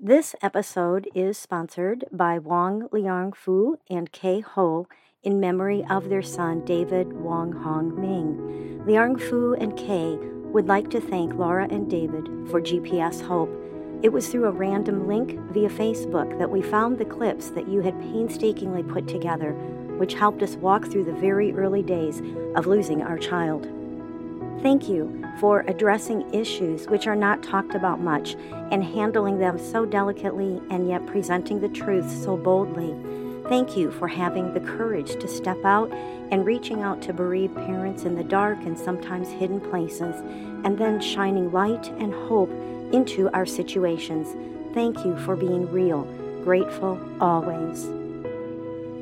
This episode is sponsored by Wong Liang Fu and Kay Ho in memory of their son David Wong Hong Ming. Liang Fu and Kay would like to thank Laura and David for GPS Hope. It was through a random link via Facebook that we found the clips that you had painstakingly put together, which helped us walk through the very early days of losing our child. Thank you for addressing issues which are not talked about much and handling them so delicately and yet presenting the truth so boldly. Thank you for having the courage to step out and reaching out to bereaved parents in the dark and sometimes hidden places, and then shining light and hope into our situations. Thank you for being real, grateful always.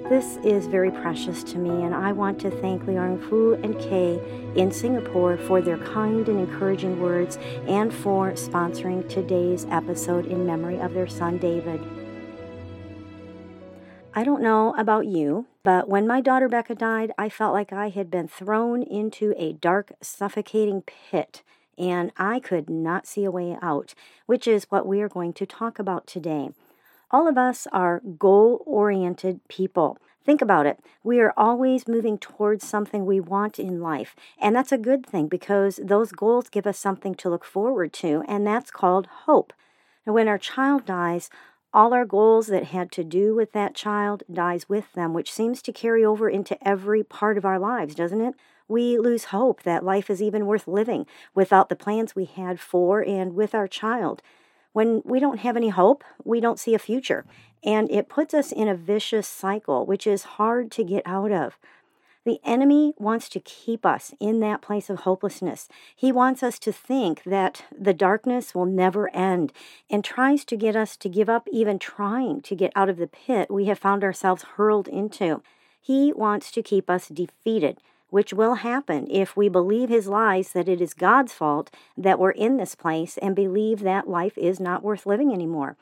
This is very precious to me, and I want to thank Liang Fu and Kay in Singapore for their kind and encouraging words and for sponsoring today's episode in memory of their son David. I don't know about you, but when my daughter Becca died, I felt like I had been thrown into a dark, suffocating pit and I could not see a way out, which is what we are going to talk about today. All of us are goal oriented people. Think about it. We are always moving towards something we want in life. And that's a good thing because those goals give us something to look forward to, and that's called hope. And when our child dies, all our goals that had to do with that child dies with them, which seems to carry over into every part of our lives, doesn't it? We lose hope that life is even worth living without the plans we had for and with our child. When we don't have any hope, we don't see a future. And it puts us in a vicious cycle, which is hard to get out of. The enemy wants to keep us in that place of hopelessness. He wants us to think that the darkness will never end and tries to get us to give up even trying to get out of the pit we have found ourselves hurled into. He wants to keep us defeated which will happen if we believe his lies that it is God's fault that we're in this place and believe that life is not worth living anymore.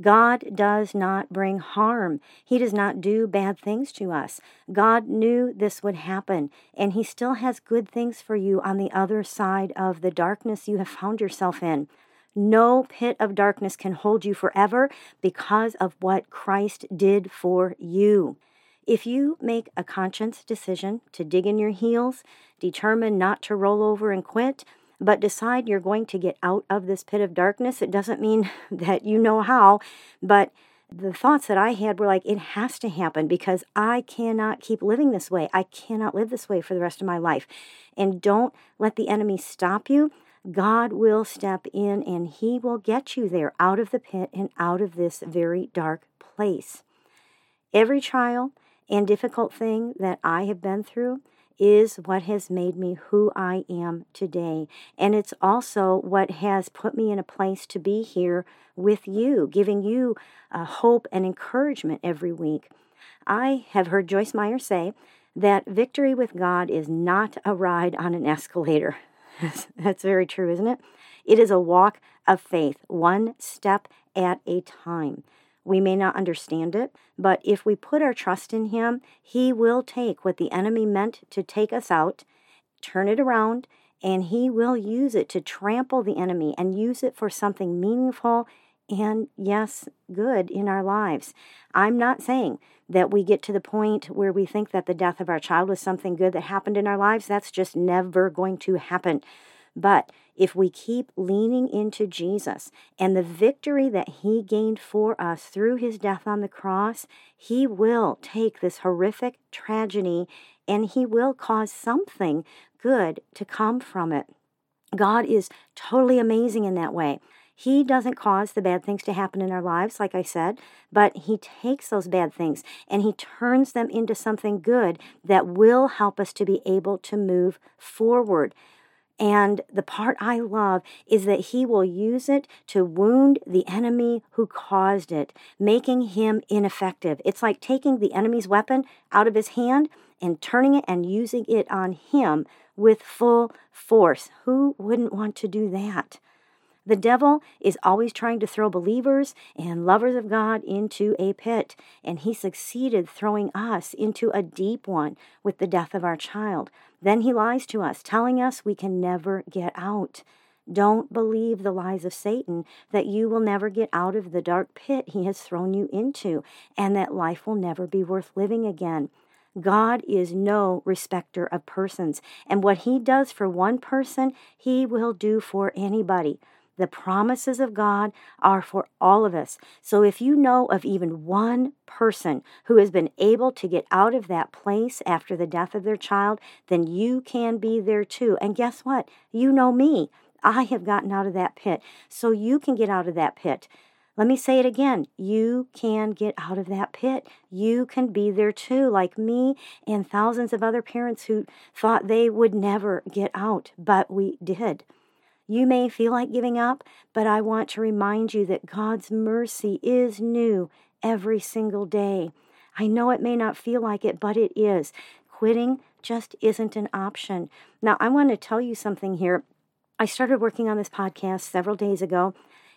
God does not bring harm. He does not do bad things to us. God knew this would happen, and He still has good things for you on the other side of the darkness you have found yourself in. No pit of darkness can hold you forever because of what Christ did for you. If you make a conscious decision to dig in your heels, determine not to roll over and quit, but decide you're going to get out of this pit of darkness, it doesn't mean that you know how, but the thoughts that I had were like, it has to happen because I cannot keep living this way. I cannot live this way for the rest of my life. And don't let the enemy stop you. God will step in and he will get you there out of the pit and out of this very dark place. Every trial, and difficult thing that I have been through is what has made me who I am today. And it's also what has put me in a place to be here with you, giving you uh, hope and encouragement every week. I have heard Joyce Meyer say that victory with God is not a ride on an escalator. That's very true, isn't it? It is a walk of faith, one step at a time. We may not understand it, but if we put our trust in Him, He will take what the enemy meant to take us out, turn it around, and He will use it to trample the enemy and use it for something meaningful and, yes, good in our lives. I'm not saying that we get to the point where we think that the death of our child was something good that happened in our lives. That's just never going to happen. But if we keep leaning into Jesus and the victory that he gained for us through his death on the cross, he will take this horrific tragedy and he will cause something good to come from it. God is totally amazing in that way. He doesn't cause the bad things to happen in our lives, like I said, but He takes those bad things and He turns them into something good that will help us to be able to move forward. And the part I love is that he will use it to wound the enemy who caused it, making him ineffective. It's like taking the enemy's weapon out of his hand and turning it and using it on him with full force. Who wouldn't want to do that? The devil is always trying to throw believers and lovers of God into a pit, and he succeeded throwing us into a deep one with the death of our child. Then he lies to us, telling us we can never get out. Don't believe the lies of Satan that you will never get out of the dark pit he has thrown you into, and that life will never be worth living again. God is no respecter of persons, and what he does for one person, he will do for anybody. The promises of God are for all of us. So if you know of even one person who has been able to get out of that place after the death of their child, then you can be there too. And guess what? You know me. I have gotten out of that pit. So you can get out of that pit. Let me say it again. You can get out of that pit. You can be there too, like me and thousands of other parents who thought they would never get out, but we did. You may feel like giving up, but I want to remind you that God's mercy is new every single day. I know it may not feel like it, but it is. Quitting just isn't an option. Now, I want to tell you something here. I started working on this podcast several days ago,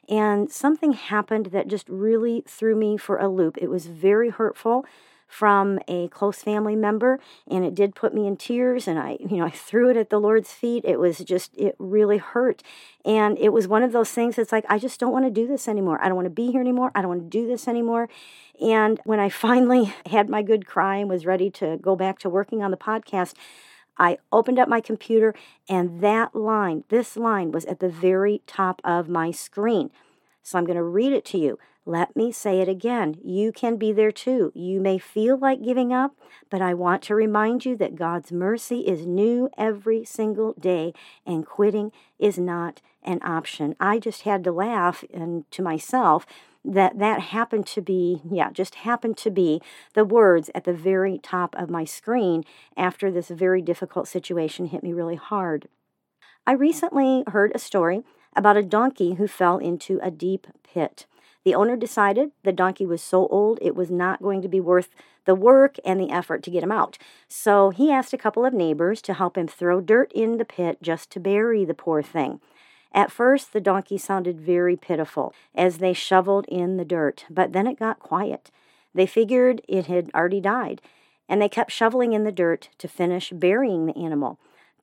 and something happened that just really threw me for a loop. It was very hurtful from a close family member and it did put me in tears and I you know I threw it at the Lord's feet. It was just it really hurt. And it was one of those things that's like I just don't want to do this anymore. I don't want to be here anymore. I don't want to do this anymore. And when I finally had my good cry and was ready to go back to working on the podcast I opened up my computer and that line this line was at the very top of my screen so I'm going to read it to you let me say it again. You can be there too. You may feel like giving up, but I want to remind you that God's mercy is new every single day, and quitting is not an option. I just had to laugh and to myself that that happened to be yeah just happened to be the words at the very top of my screen after this very difficult situation hit me really hard i recently heard a story about a donkey who fell into a deep pit the owner decided the donkey was so old it was not going to be worth the work and the effort to get him out. So he asked a couple of neighbors to help him throw dirt in the pit just to bury the poor thing. At first, the donkey sounded very pitiful as they shoveled in the dirt, but then it got quiet. They figured it had already died, and they kept shoveling in the dirt to finish burying the animal.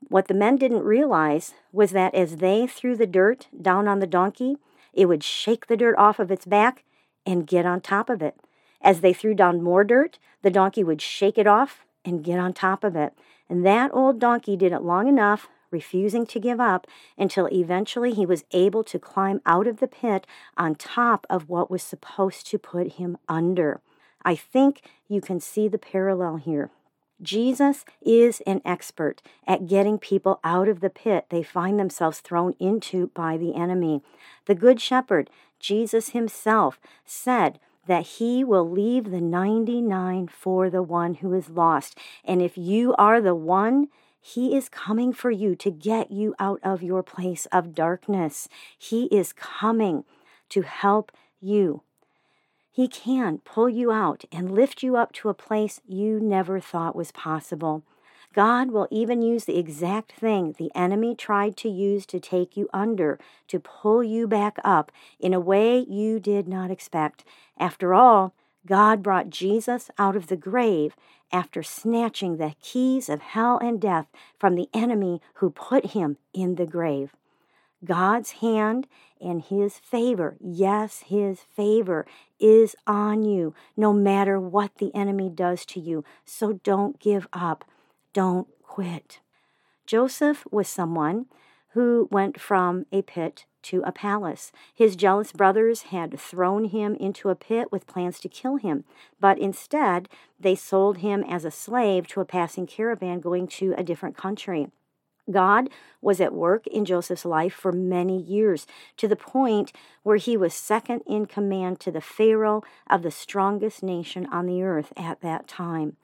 What the men didn't realize was that as they threw the dirt down on the donkey, it would shake the dirt off of its back and get on top of it. As they threw down more dirt, the donkey would shake it off and get on top of it. And that old donkey did it long enough, refusing to give up, until eventually he was able to climb out of the pit on top of what was supposed to put him under. I think you can see the parallel here. Jesus is an expert at getting people out of the pit they find themselves thrown into by the enemy. The Good Shepherd, Jesus himself, said that he will leave the 99 for the one who is lost. And if you are the one, he is coming for you to get you out of your place of darkness. He is coming to help you. He can pull you out and lift you up to a place you never thought was possible. God will even use the exact thing the enemy tried to use to take you under to pull you back up in a way you did not expect. After all, God brought Jesus out of the grave after snatching the keys of hell and death from the enemy who put him in the grave. God's hand and His favor, yes, His favor is on you no matter what the enemy does to you. So don't give up. Don't quit. Joseph was someone who went from a pit to a palace. His jealous brothers had thrown him into a pit with plans to kill him, but instead they sold him as a slave to a passing caravan going to a different country. God was at work in Joseph's life for many years, to the point where he was second in command to the Pharaoh of the strongest nation on the earth at that time.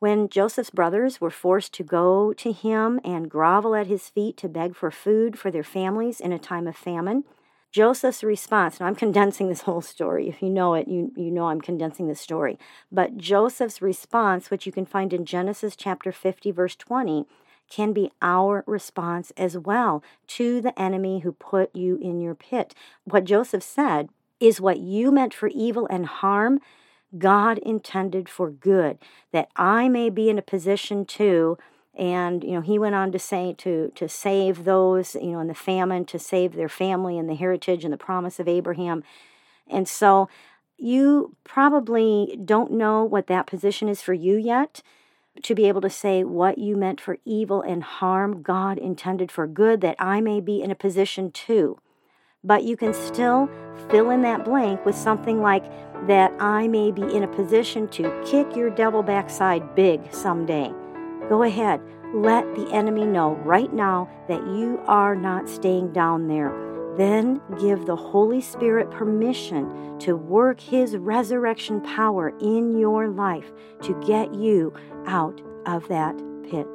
When Joseph's brothers were forced to go to him and grovel at his feet to beg for food for their families in a time of famine, Joseph's response, and I'm condensing this whole story. If you know it, you, you know I'm condensing the story. But Joseph's response, which you can find in Genesis chapter 50, verse 20, can be our response as well to the enemy who put you in your pit. What Joseph said is what you meant for evil and harm, God intended for good, that I may be in a position to and you know he went on to say to to save those you know in the famine to save their family and the heritage and the promise of Abraham and so you probably don't know what that position is for you yet to be able to say what you meant for evil and harm God intended for good that I may be in a position to. But you can still fill in that blank with something like that I may be in a position to kick your devil backside big someday. Go ahead, let the enemy know right now that you are not staying down there. Then give the Holy Spirit permission to work His resurrection power in your life to get you out of that pit.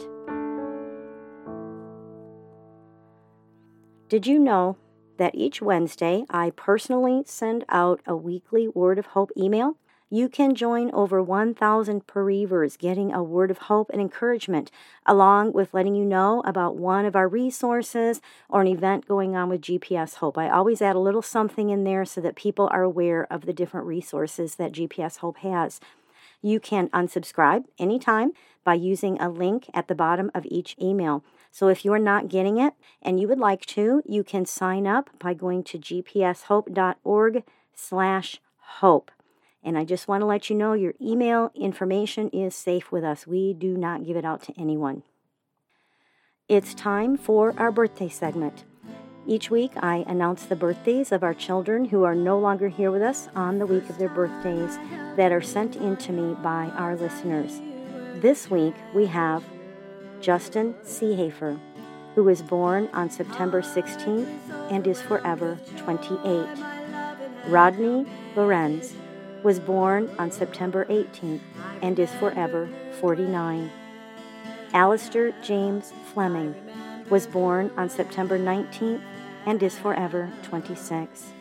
Did you know that each Wednesday I personally send out a weekly Word of Hope email? you can join over 1,000 bereavers getting a word of hope and encouragement, along with letting you know about one of our resources or an event going on with GPS Hope. I always add a little something in there so that people are aware of the different resources that GPS Hope has. You can unsubscribe anytime by using a link at the bottom of each email. So if you're not getting it and you would like to, you can sign up by going to gpshope.org slash hope. And I just want to let you know your email information is safe with us. We do not give it out to anyone. It's time for our birthday segment. Each week, I announce the birthdays of our children who are no longer here with us on the week of their birthdays that are sent in to me by our listeners. This week, we have Justin Seehafer, who was born on September 16th and is forever 28. Rodney Lorenz, was born on September 18th and is forever 49. Alistair James Fleming was born on September 19th and is forever 26.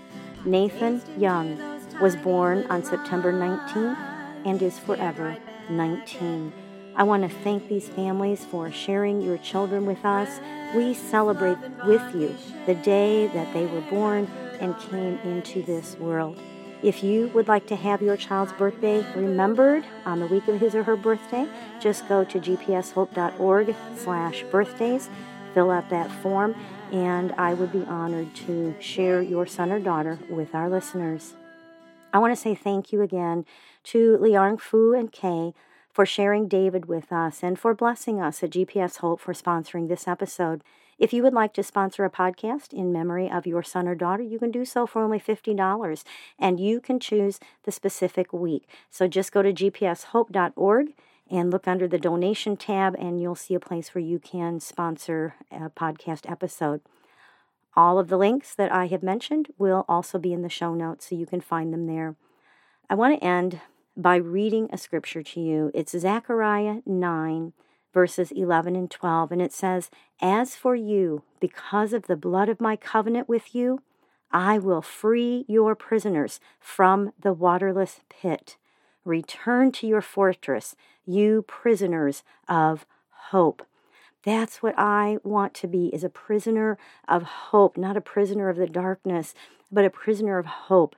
Nathan Young was born on September 19th and is forever 19. I want to thank these families for sharing your children with us. We celebrate with you the day that they were born and came into this world. If you would like to have your child's birthday remembered on the week of his or her birthday, just go to gpshope.org slash birthdays, fill out that form, and I would be honored to share your son or daughter with our listeners. I want to say thank you again to Liang Fu and Kay for sharing David with us and for blessing us at GPS Hope for sponsoring this episode. If you would like to sponsor a podcast in memory of your son or daughter, you can do so for only $50 and you can choose the specific week. So just go to gpshope.org and look under the donation tab and you'll see a place where you can sponsor a podcast episode. All of the links that I have mentioned will also be in the show notes so you can find them there. I want to end by reading a scripture to you. It's Zechariah 9 verses 11 and 12, and it says, As for you, because of the blood of my covenant with you, I will free your prisoners from the waterless pit. Return to your fortress, you prisoners of hope. That's what I want to be is a prisoner of hope, not a prisoner of the darkness, but a prisoner of hope.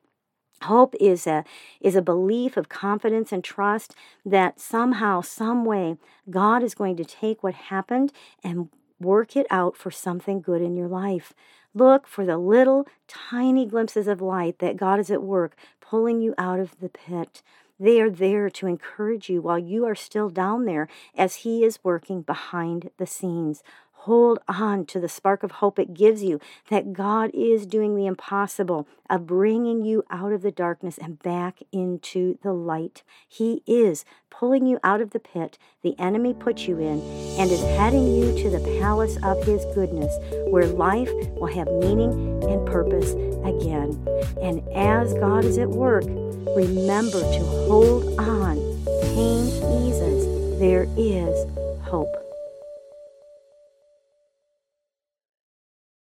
Hope is a is a belief of confidence and trust that somehow, some way, God is going to take what happened and work it out for something good in your life. Look for the little tiny glimpses of light that God is at work pulling you out of the pit. They are there to encourage you while you are still down there as He is working behind the scenes. Hold on to the spark of hope it gives you that God is doing the impossible of bringing you out of the darkness and back into the light. He is pulling you out of the pit the enemy put you in and is heading you to the palace of his goodness where life will have meaning and purpose again. And as God is at work, remember to hold on. Pain eases there is hope.